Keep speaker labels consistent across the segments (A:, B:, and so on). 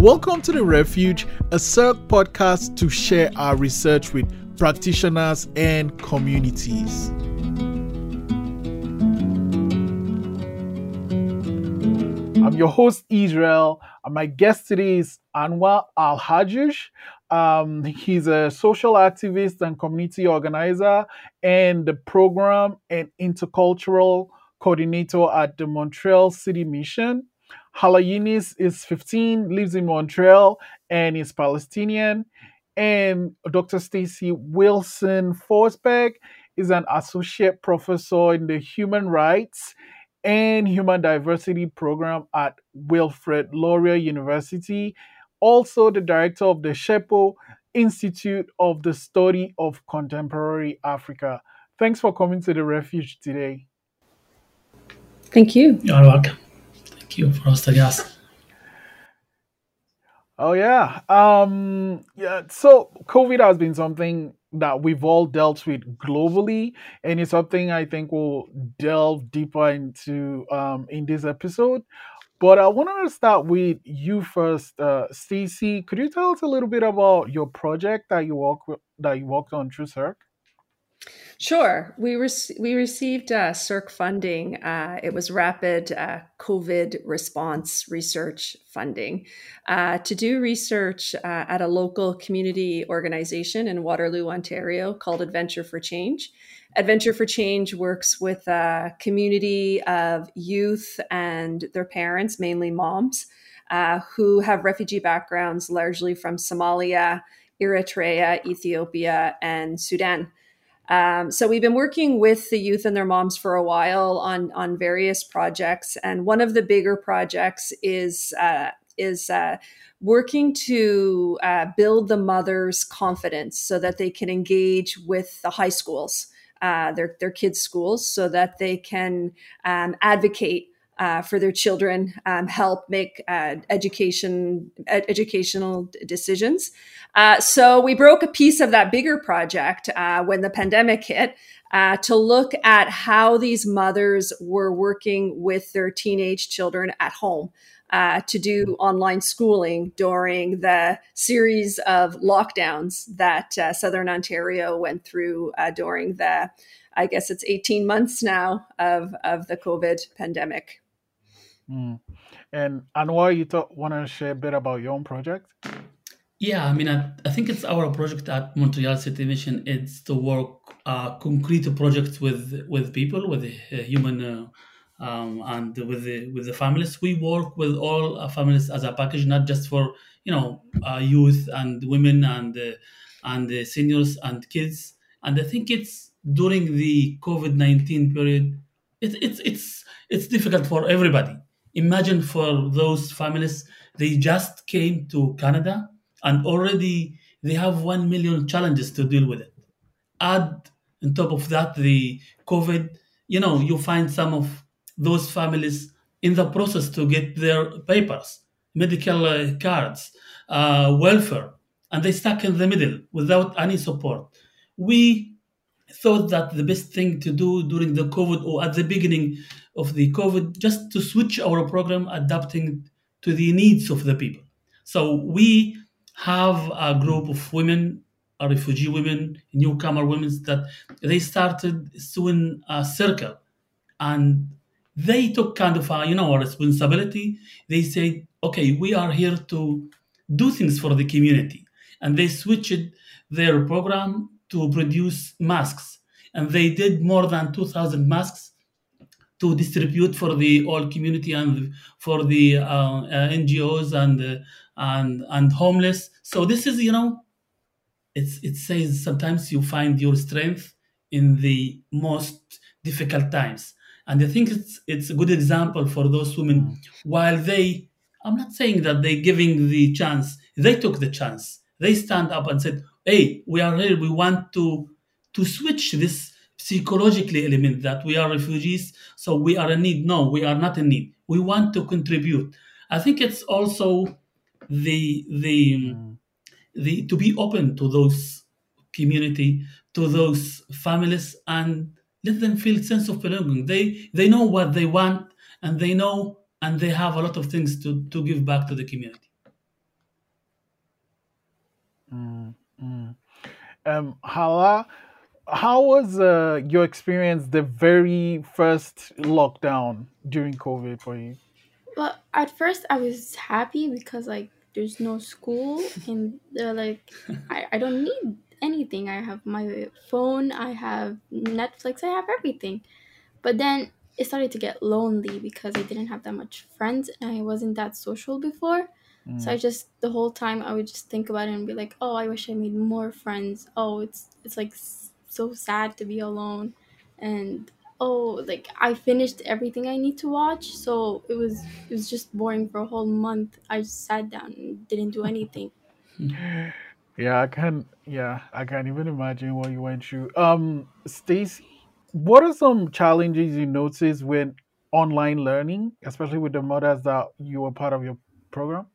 A: Welcome to The Refuge, a CERC podcast to share our research with practitioners and communities. I'm your host, Israel, and my guest today is Anwar Alhjooj. Um, he's a social activist and community organizer, and the program and intercultural coordinator at the Montreal City Mission. Hala Younis is 15, lives in Montreal, and is Palestinian. And Dr. Stacey Wilson Forsberg is an associate professor in the Human Rights and Human Diversity program at Wilfrid Laurier University, also the director of the Tshepo Institute of the Study of Contemporary Africa. Thanks for coming to the refuge today.
B: Thank you.
C: You're welcome. You for us.
A: Oh yeah. Um yeah, so COVID has been something that we've all dealt with globally and it's something I think we'll delve deeper into um in this episode. But I wanted to start with you first, uh, Stacey. Could you tell us a little bit about your project that you work with, that you worked on through CERC?
B: Sure. We, we received uh, CERC funding. Uh, it was rapid uh, COVID response research funding uh, to do research uh, at a local community organization in Waterloo, Ontario called Adventure for Change. Adventure for Change works with a community of youth and their parents, mainly moms, uh, who have refugee backgrounds largely from Somalia, Eritrea, Ethiopia, and Sudan. Um, so we've been working with the youth and their moms for a while on on various projects, and one of the bigger projects is uh, is uh, working to uh, build the mother's confidence so that they can engage with the high schools, uh, their their kids' schools, so that they can um, advocate uh, for their children, um, help make uh, education ed- educational decisions. Uh, so we broke a piece of that bigger project uh, when the pandemic hit uh, to look at how these mothers were working with their teenage children at home. Uh, to do online schooling during the series of lockdowns that Southern Ontario went through during the, I guess it's 18 months now of, of the COVID pandemic.
A: Mm. And Anwar, you want to share a bit about your own project?
C: Yeah, I mean, I, I think it's our project at Montreal City Mission. It's to work uh, concrete projects with with people, with the uh, human, uh, um, and with the with the families. We work with all uh, families as a package, not just for you know uh, youth and women and uh, and seniors and kids. And I think it's during the COVID nineteen period. It's it's it's it's difficult for everybody imagine for those families they just came to canada and already they have 1 million challenges to deal with it. Add on top of that the covid you know you find some of those families in the process to get their papers medical uh, cards uh, welfare and they stuck in the middle without any support. We thought that the best thing to do during the covid or at the beginning of the COVID just to switch our program adapting to the needs of the people. So we have a group of women, refugee women, newcomer women that they started soon a circle and they took kind of a you know a responsibility. They said, okay, we are here to do things for the community. And they switched their program to produce masks. And they did more than 2,000 masks to distribute for the all community and for the uh, uh, NGOs and uh, and and homeless. So this is you know, it's it says sometimes you find your strength in the most difficult times, and I think it's it's a good example for those women. While they, I'm not saying that they giving the chance, they took the chance. They stand up and said, "Hey, we are here. We want to to switch this." Psychologically element that we are refugees, so we are in need. No, we are not in need. We want to contribute. I think it's also the the mm. the to be open to those community, to those families, and let them feel sense of belonging. They they know what they want, and they know, and they have a lot of things to to give back to the community.
A: Mm, mm. Um, Hala, how was uh, your experience the very first lockdown during COVID for you?
D: Well, at first I was happy because like there's no school and they're like I, I don't need anything. I have my phone, I have Netflix, I have everything. But then it started to get lonely because I didn't have that much friends and I wasn't that social before. So I
A: Mm,
D: just the whole time I would just think about it and be like, "Oh, I wish I made more friends. Oh, it's it's like so sad to be alone." And oh, like I finished everything I need to watch, so it was it was just boring for a whole month. I just sat down and didn't do anything.
A: yeah, I can't. Yeah, I can't even imagine what you went through. Um, Stacey, what are some challenges you noticed with online learning, especially with the mothers that you were part of your program?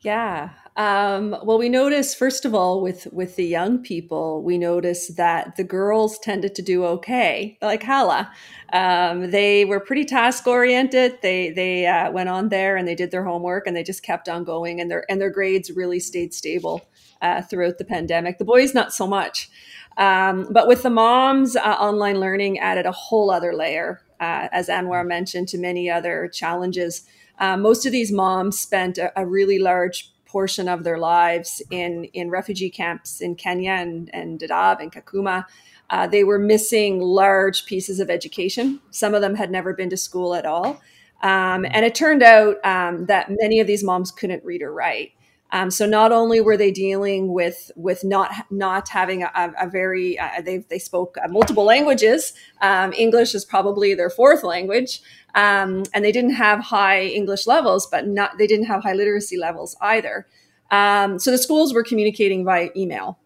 B: Yeah. Um, well, we noticed first of all with with the young people, we noticed that the girls tended to do okay, like Hala. Um, they were pretty task oriented. They they uh, went on there and they did their homework and they just kept on going, and their and their grades really stayed stable uh, throughout the pandemic. The boys not so much, um, but with the moms, uh, online learning added a whole other layer, uh, as Anwar mentioned, to many other challenges uh, most of these moms spent a, a really large portion of their lives in, in refugee camps in Kenya and, and Dadaab and Kakuma. Uh, they were missing large pieces of education. Some of them had never been to school at all. Um, and it turned out um, that many of these moms couldn't read or write. Um, so not only were they dealing with with not not having a, a very uh, they they spoke uh, multiple languages. Um, English is probably their fourth language, um, and they didn't have high English levels, but not they didn't have high literacy levels either. Um, so the schools were communicating via email,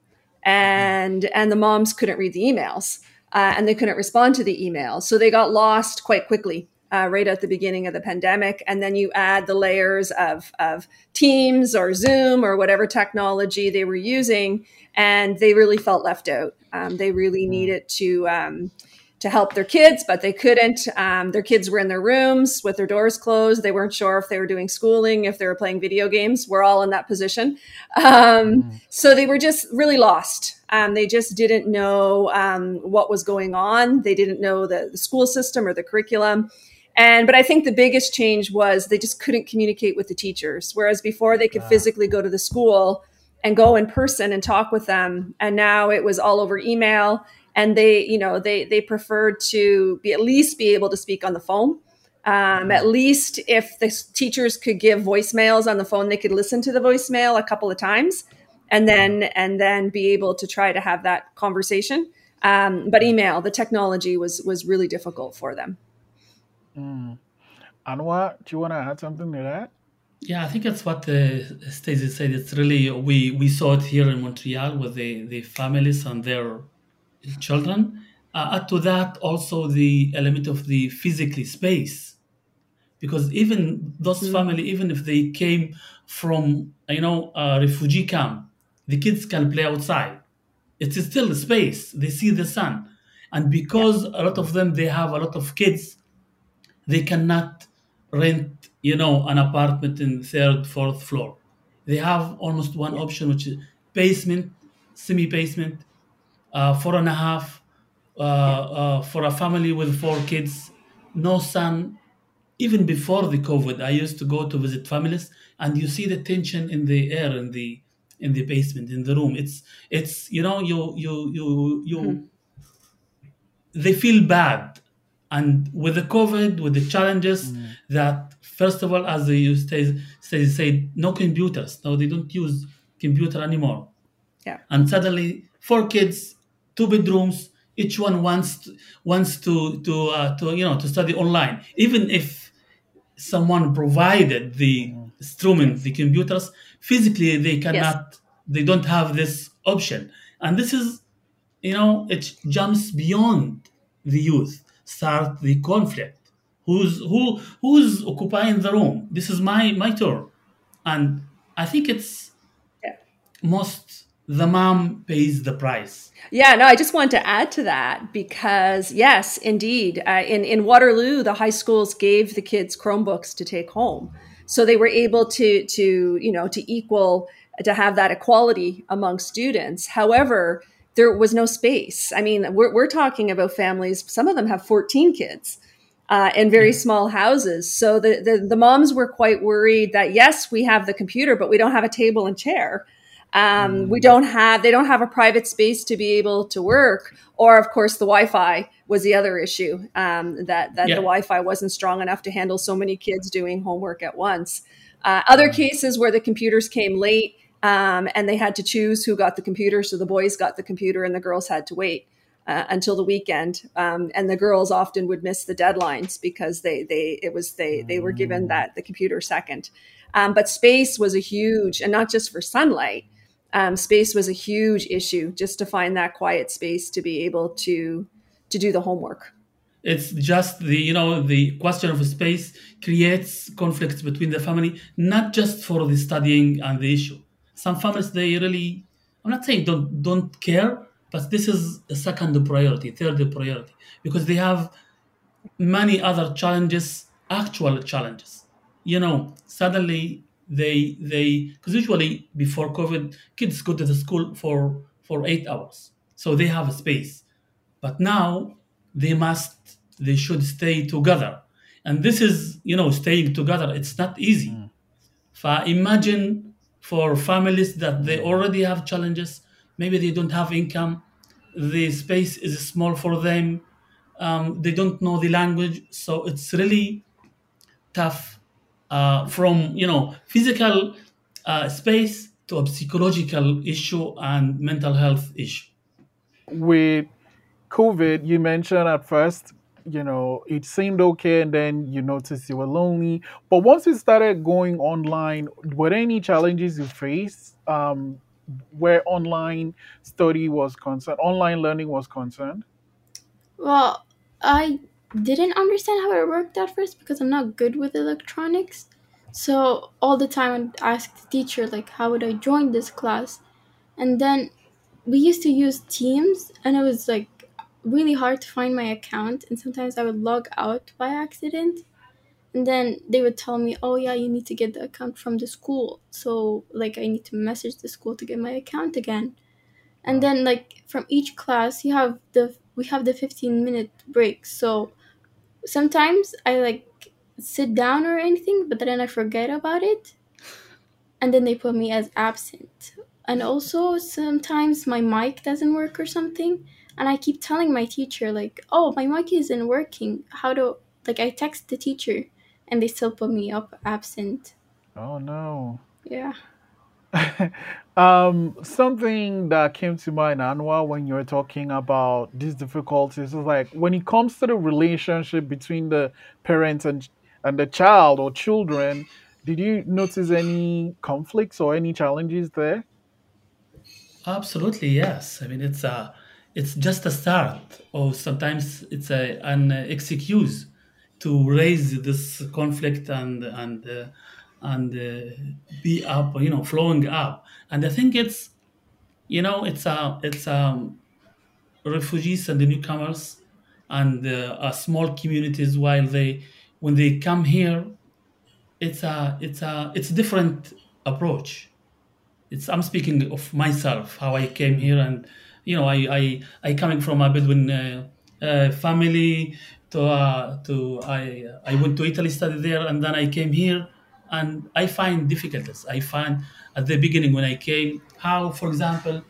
B: and and the moms couldn't read the emails, uh, and they couldn't respond to the emails, so they got lost quite quickly. Uh, right at the beginning of the pandemic, and then you add the layers of, of Teams or Zoom or whatever technology they were using, and they really felt left out. Um, they really
A: Mm,
B: needed to um, to help their kids, but they couldn't. Um, their kids were in their rooms with their doors closed. They weren't sure if they were doing schooling, if they were playing video games. We're all in that position. Um,
A: mm,
B: so they were just really lost. Um, they just didn't know um, what was going on. They didn't know the, the school system or the curriculum. And but I think the biggest change was they just couldn't communicate with the teachers. Whereas before they could
A: ah,
B: physically go to the school and go in person and talk with them, and now it was all over email and they you know they they preferred to be at least be able to speak on the phone. Um, at least if the teachers could give voicemails on the phone they could listen to the voicemail a couple of times and then and then be able to try to have that conversation. Um, but email the technology was was really difficult for them
A: mm. Anwar, do you want to add something to that?
C: Yeah, I think that's what uh, Stacey said. It's really we we saw it here in Montreal with the the families and their children. Uh, add to that also the element of the physically space because even those
B: Mm.
C: family, even if they came from you know a refugee camp, the kids can play outside. It's still a space. They see the sun, and
B: yeah
C: because a lot of them they have a lot of kids, they cannot rent you know an apartment in third fourth floor they have almost one option which is basement semi basement uh, four and a half uh, uh, for a family with four kids no son. even before the covid i used to go to visit families and you see the tension in the air in the in the basement in the room it's it's you know you you you you
B: Mhm.
C: they feel bad. And with the COVID, with the challenges
A: Mm,
C: that, first of all, as you say, say, say no computers. No, they don't use computer anymore.
B: yeah
C: And suddenly, four kids, two bedrooms, each one wants to, wants to to uh, to you know to study online. Even if someone provided the
A: mm,
C: instruments, the computers, physically they
B: yes
C: cannot, they don't have this option. And this is you know, it jumps beyond the youth, start the conflict. Who's who who's occupying the room? This is my my turn. And I think it's
B: yeah
C: most the mom pays the price.
B: Yeah, no, I just wanted to add to that because yes, indeed, uh, in in Waterloo, the high schools gave the kids Chromebooks to take home, so they were able to to you know to equal to have that equality among students. However, there was no space. I mean, we're, we're talking about families, some of them have 14 kids. Uh, in very small houses. So the, the, the moms were quite worried that yes, we have the computer, but we don't have a table and chair. Um, we don't have they don't have a private space to be able to work, or of course the Wi-Fi was the other issue um, that that
C: Yeah.
B: the Wi-Fi wasn't strong enough to handle so many kids doing homework at once. Uh, other cases where the computers came late um, and they had to choose who got the computer, so the boys got the computer and the girls had to wait uh, until the weekend. Um, and the girls often would miss the deadlines because they they it was they they were given that the computer second. Um, but space was a huge, and not just for sunlight. Um, space was a huge issue just to find that quiet space to be able to to do the homework.
C: it's just the you know the question of space creates conflicts between the family not just for the studying and the issue some families they really i'm not saying don't don't care but this is a second priority third priority because they have many other challenges actual challenges. You know suddenly they they because usually before covid kids go to the school for for eight hours. So they have a space. But now they must they should stay together. And this is you know staying together it's not easy. Mm. Imagine for families that they already have challenges. Maybe they don't have income. The space is small for them. Um, they don't know the language. So it's really tough uh, from you know physical uh, space to a psychological issue and mental health issue.
A: With COVID, you mentioned at first, you know, it seemed okay, and then you noticed you were lonely. But once you started going online, were there any challenges you faced um, where online study was concerned, online learning was concerned?
D: Well, I didn't understand how it worked at first because I'm not good with electronics. So all the time I'd ask the teacher like how would I join this class? And then we used to use Teams and it was like really hard to find my account and sometimes I would log out by accident. And then they would tell me, "Oh yeah, you need to get the account from the school." So like I need to message the school to get my account again. And then like from each class, you have the we have the 15 minute break. So sometimes I like sit down or anything, but then I forget about it. And then they put me as absent. And also sometimes my mic doesn't work or something. And I keep telling my teacher, like, oh, my mic isn't working. How do, like, I text the teacher and they still put me up absent.
A: Oh no.
D: Yeah.
A: um, something that came to mind, Anwar, when you were talking about these difficulties is like when it comes to the relationship between the parents and and the child or children. Did you notice any conflicts or any challenges there?
C: Absolutely, yes. I mean, it's a, it's just a start, or sometimes it's a an excuse to raise this conflict and and uh, and uh, be up, you know, flowing up. And I think it's, you know, it's a it's um refugees and the newcomers and uh, small communities while they when they come here, it's a it's a it's a different approach it's i'm speaking of myself how i came here and you know i i, I coming from a bedouin uh, uh, family to uh, to i i went to italy studied there and then i came here and i find difficulties i find at the beginning when i came how for example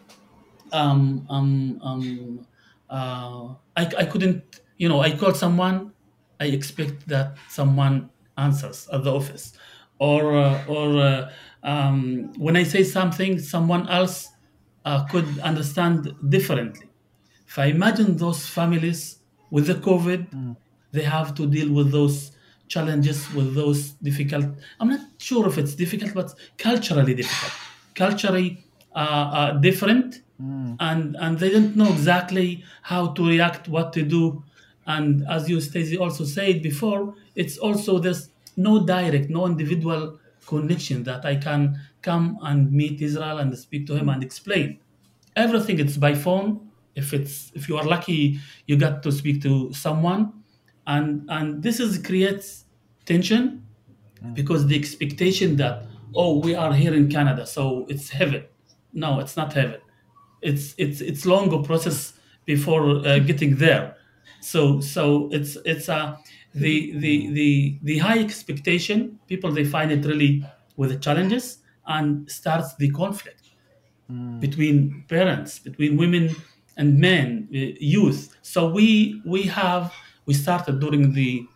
C: um, um, um, uh, I, I couldn't, you know, I called someone, I expect that someone answers at the office. Or, uh, or uh, um, when I say something, someone else uh, could understand differently. If I imagine those families with the COVID, they have to deal with those challenges, with those difficult. I'm not sure if it's difficult, but culturally difficult, culturally uh, uh, different, and and they don't know exactly how to react, what to do, and as you Stacey also said before, it's also there's no direct, no individual connection that I can come and meet Israel and speak to him and explain everything it's by phone if it's if you are lucky you got to speak to someone and and this is creates tension because the expectation that oh, we are here in Canada, so it's heaven. No, it's not heaven. It's it's it's longer process before uh, getting there. So so it's it's a the the the the high expectation. People they find it really with the challenges and starts the conflict between parents, between women and men, uh, youth. So we we have we started during the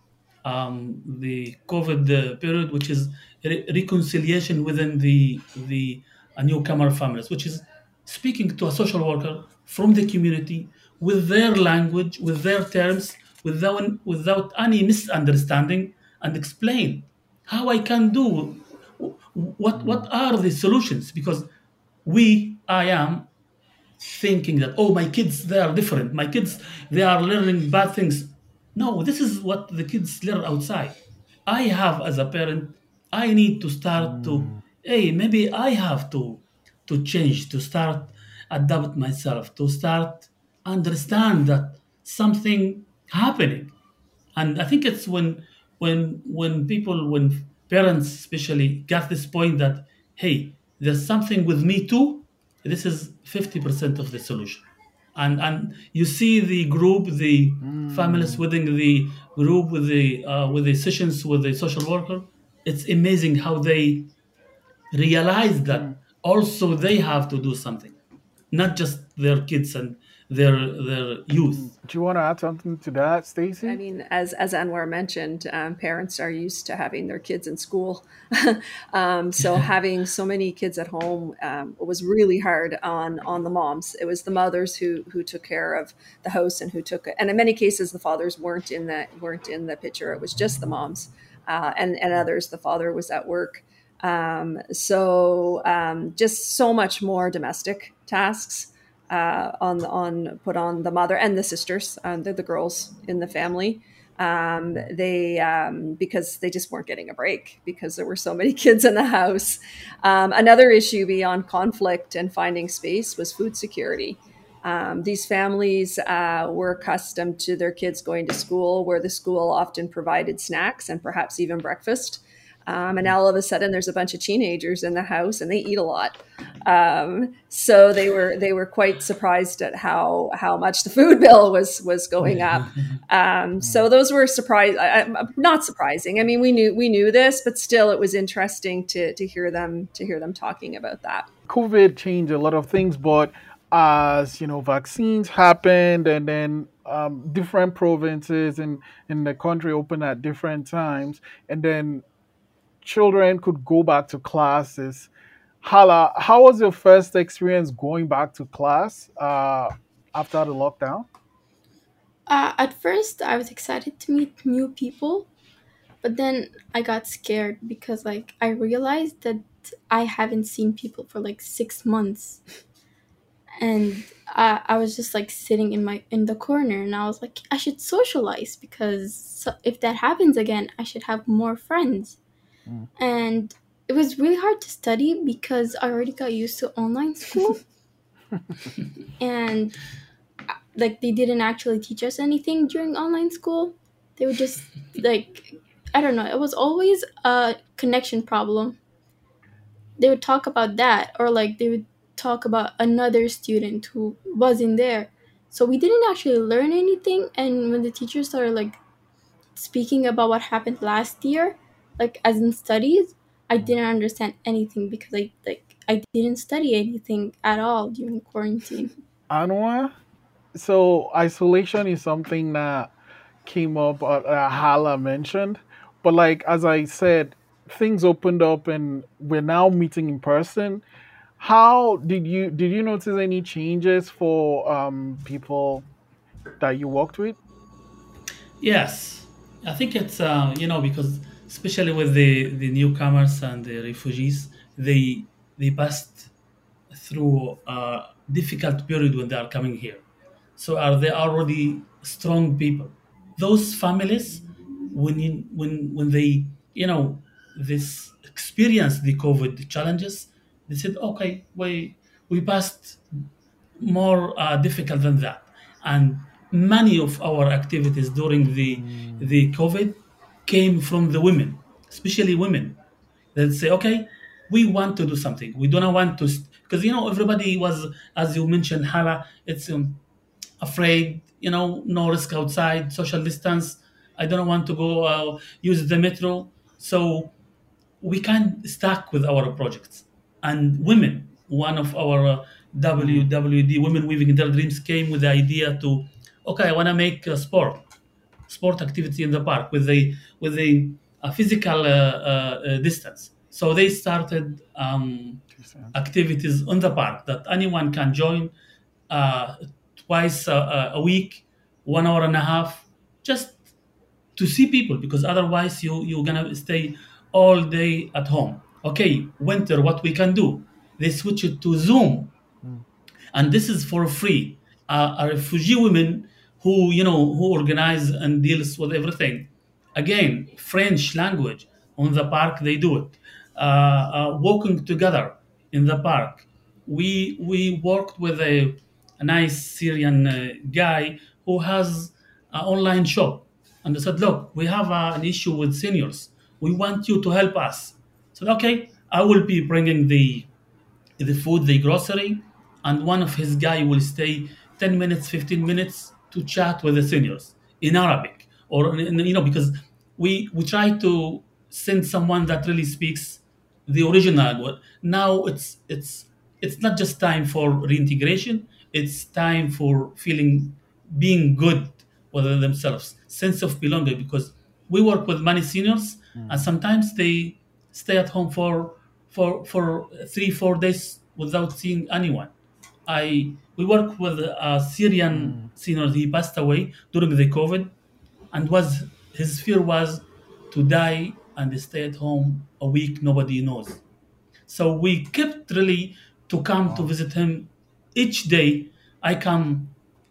C: um, the COVID uh, period, which is re- reconciliation within the the uh, newcomer families, which is speaking to a social worker from the community with their language, with their terms, without without any misunderstanding, and explain how I can do what what are the solutions? Because we i am thinking that oh my kids they are different. My kids they are learning bad things. No this is what the kids learn outside. I have as a parent i need to start to hmm. hey maybe i have to to change to start adapt myself to start understand that something happening. And i think it's when when when people when parents especially get this point that hey there's something with me too this is 50% of the solution. And and you see the group the families within the group with the uh, with the sessions with the social worker it's amazing how they realize that also they have to do something not just their kids and their their youth
A: Do you want to add something to that, Stacey?
B: I mean, as as Anwar mentioned, um, parents are used to having their kids in school, um, so having so many kids at home um, was really hard on on the moms. It was the mothers who who took care of the house and who took it, and in many cases, the fathers weren't in the weren't in the picture. It was just the moms, uh, and and others. The father was at work, um, so um, just so much more domestic tasks uh, on on put on the mother and the sisters. Um, they're the girls in the family. Um, they um, because they just weren't getting a break because there were so many kids in the house. Um, another issue beyond conflict and finding space was food security. Um, these families uh, were accustomed to their kids going to school, where the school often provided snacks and perhaps even breakfast. Um, and now all of a sudden, there's a bunch of teenagers in the house, and they eat a lot. Um, so they were they were quite surprised at how how much the food bill was was going up. Um, so those were surprise not surprising. I mean, we knew we knew this, but still, it was interesting to to hear them to hear them talking about that.
A: COVID changed a lot of things, but as you know, vaccines happened, and then um, different provinces in in the country opened at different times, and then children could go back to classes. Hala, how was your first experience going back to class uh, after the lockdown?
D: Uh, at first, I was excited to meet new people, but then I got scared because like I realized that I haven't seen people for like six months, and I, I was just like sitting in my in the corner, and I was like, I should socialize because if that happens again, I should have more friends,
A: Mm.
D: and it was really hard to study because I already got used to online school, and uh, like they didn't actually teach us anything during online school. They would just like I don't know. It was always a connection problem. They would talk about that, or like they would talk about another student who wasn't there. So we didn't actually learn anything. And when the teacher started like speaking about what happened last year, like as in studies, I didn't understand anything because I like I didn't study anything at all during quarantine.
A: Anwar, so isolation is something that came up, uh, uh, Hala mentioned, but like as I said, things opened up and we're now meeting in person. How did you did you notice any changes for um, people that you worked with?
C: Yes, I think it's uh, you know because especially with the, the newcomers and the refugees, they they passed through a difficult period when they are coming here. So are they already strong people? Those families, when you, when when they you know this experience the COVID challenges, they said, okay, we we passed more uh, difficult than that. And many of our activities during the the COVID came from the women, especially women. That say, okay, we want to do something. We don't want to because you know everybody was, as you mentioned, Hala. It's um, afraid. You know, no risk outside, social distance. I don't want to go uh, use the metro. So we can stack with our projects. And women, one of our uh, WWD Women Weaving Their Dreams came with the idea to, okay, I want to make a sport, sport activity in the park with a with a, a physical uh, uh, distance. So they started um, activities in the park that anyone can join uh, twice a, a week, one hour and a half, just to see people because otherwise you you're gonna stay all day at home. Okay, winter, what we can do? They switch it to Zoom, and this is for free. Uh, a refugee women who you know who organize and deals with everything. Again, French language on the park they do it. Uh, uh, walking together in the park. We we worked with a, a nice Syrian uh, guy who has an online shop, and they said, "Look, we have uh, an issue with seniors. We want you to help us." I said, "Okay, I will be bringing the the food, the grocery, and one of his guy will stay 10 minutes, 15 minutes to chat with the seniors in Arabic, or you know, because we we try to send someone that really speaks the original. Now it's it's it's not just time for reintegration. It's time for feeling being good within themselves, sense of belonging. Because we work with many seniors, mm. and sometimes they stay at home for for for three four days without seeing anyone. I we work with a Syrian mm. senior. He passed away during the COVID, and was his fear was to die and stay at home a week. Nobody knows. So we kept really to come wow. to visit him each day. I come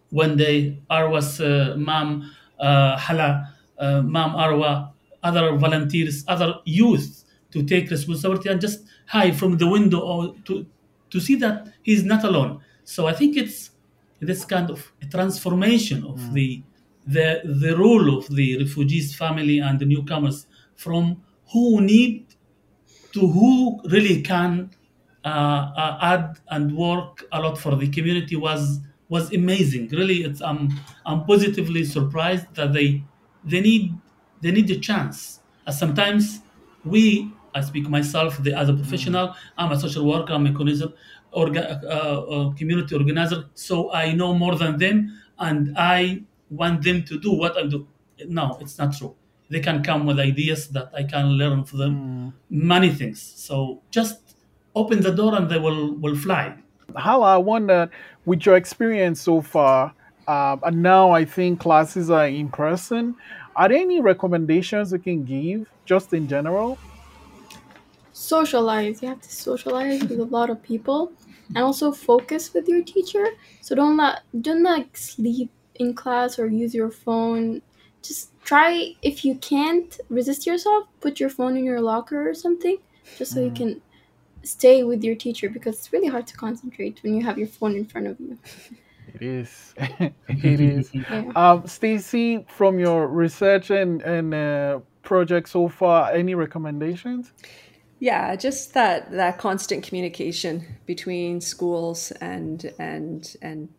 C: one day. Arwa's uh, mom, uh, Hala, uh, mom Arwa, other volunteers, other youth to take responsibility and just hide from the window or to to see that he's not alone. So I think it's this kind of transformation of mm. the the the role of the refugees family and the newcomers from who need to who really can uh, uh, add and work a lot for the community was was amazing. Really, it's I'm I'm positively surprised that they they need they need a chance. As sometimes we, I speak myself the, as a professional, mm. I'm a social worker, I'm a community, orga, uh, uh, community organizer, so I know more than them, and I want them to do what I do. No, it's not true they can come with ideas that I can learn from them mm. many things. So just open the door and they will will fly.
A: Hala, I wonder, with your experience so far, um, and now I think classes are in person. Are there any recommendations you can give, just in general?
D: Socialize. You have to socialize with a lot of people, and also focus with your teacher. So don't let don't like sleep in class or use your phone just try if you can't resist yourself put your phone in your locker or something just so mm. you can stay with your teacher because it's really hard to concentrate when you have your phone in front of you
A: it is it is yeah. um, stacey from your research and, and uh, project so far any recommendations
B: yeah just that that constant communication between schools and and and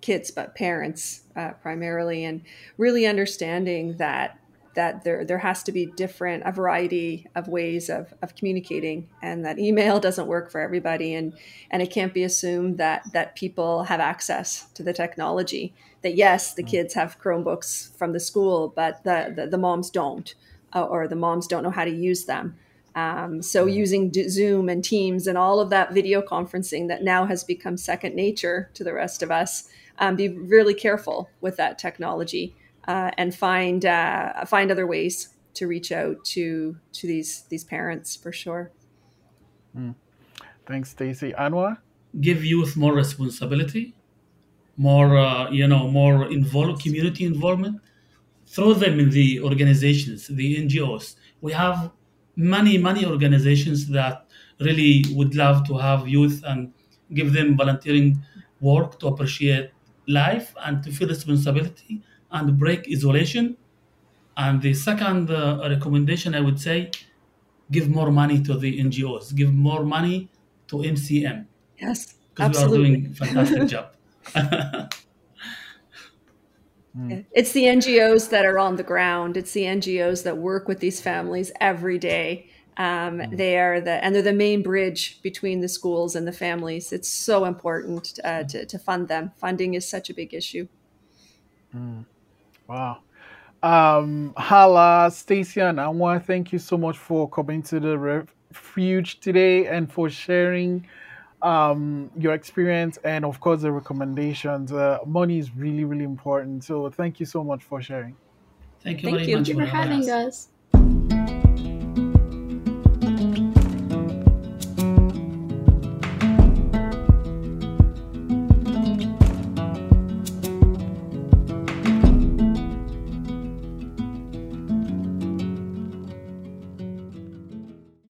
B: kids but parents uh, primarily and really understanding that that there there has to be different a variety of ways of, of communicating and that email doesn't work for everybody and and it can't be assumed that that people have access to the technology that yes the mm. kids have chromebooks from the school but the the, the moms don't uh, or the moms don't know how to use them um, so using Zoom and Teams and all of that video conferencing that now has become second nature to the rest of us, um, be really careful with that technology uh, and find uh, find other ways to reach out to to these these parents for sure.
A: Mm. Thanks, Stacey. Anwar,
C: give youth more responsibility, more uh, you know, more involved community involvement. Throw them in the organizations, the NGOs. We have many many organizations that really would love to have youth and give them volunteering work to appreciate life and to feel responsibility and break isolation. And the second uh, recommendation i would say give more money to the NGOs, give more money to MCM
B: Yes,
C: because we are doing fantastic job.
B: It's the NGOs that are on the ground. It's the NGOs that work with these families every day. Um, they are the and they're the main bridge between the schools and the families. It's so important uh, to, to fund them. Funding is such a big issue.
A: Wow. Um, Hala, Stacey, and I want to thank you so much for coming to the refuge today and for sharing um, your experience and, of course, the recommendations. Uh, money is really, really important. So, thank you so much for sharing.
C: Thank you
B: Thank you.
C: much
D: Thank you for having
C: us.
D: us.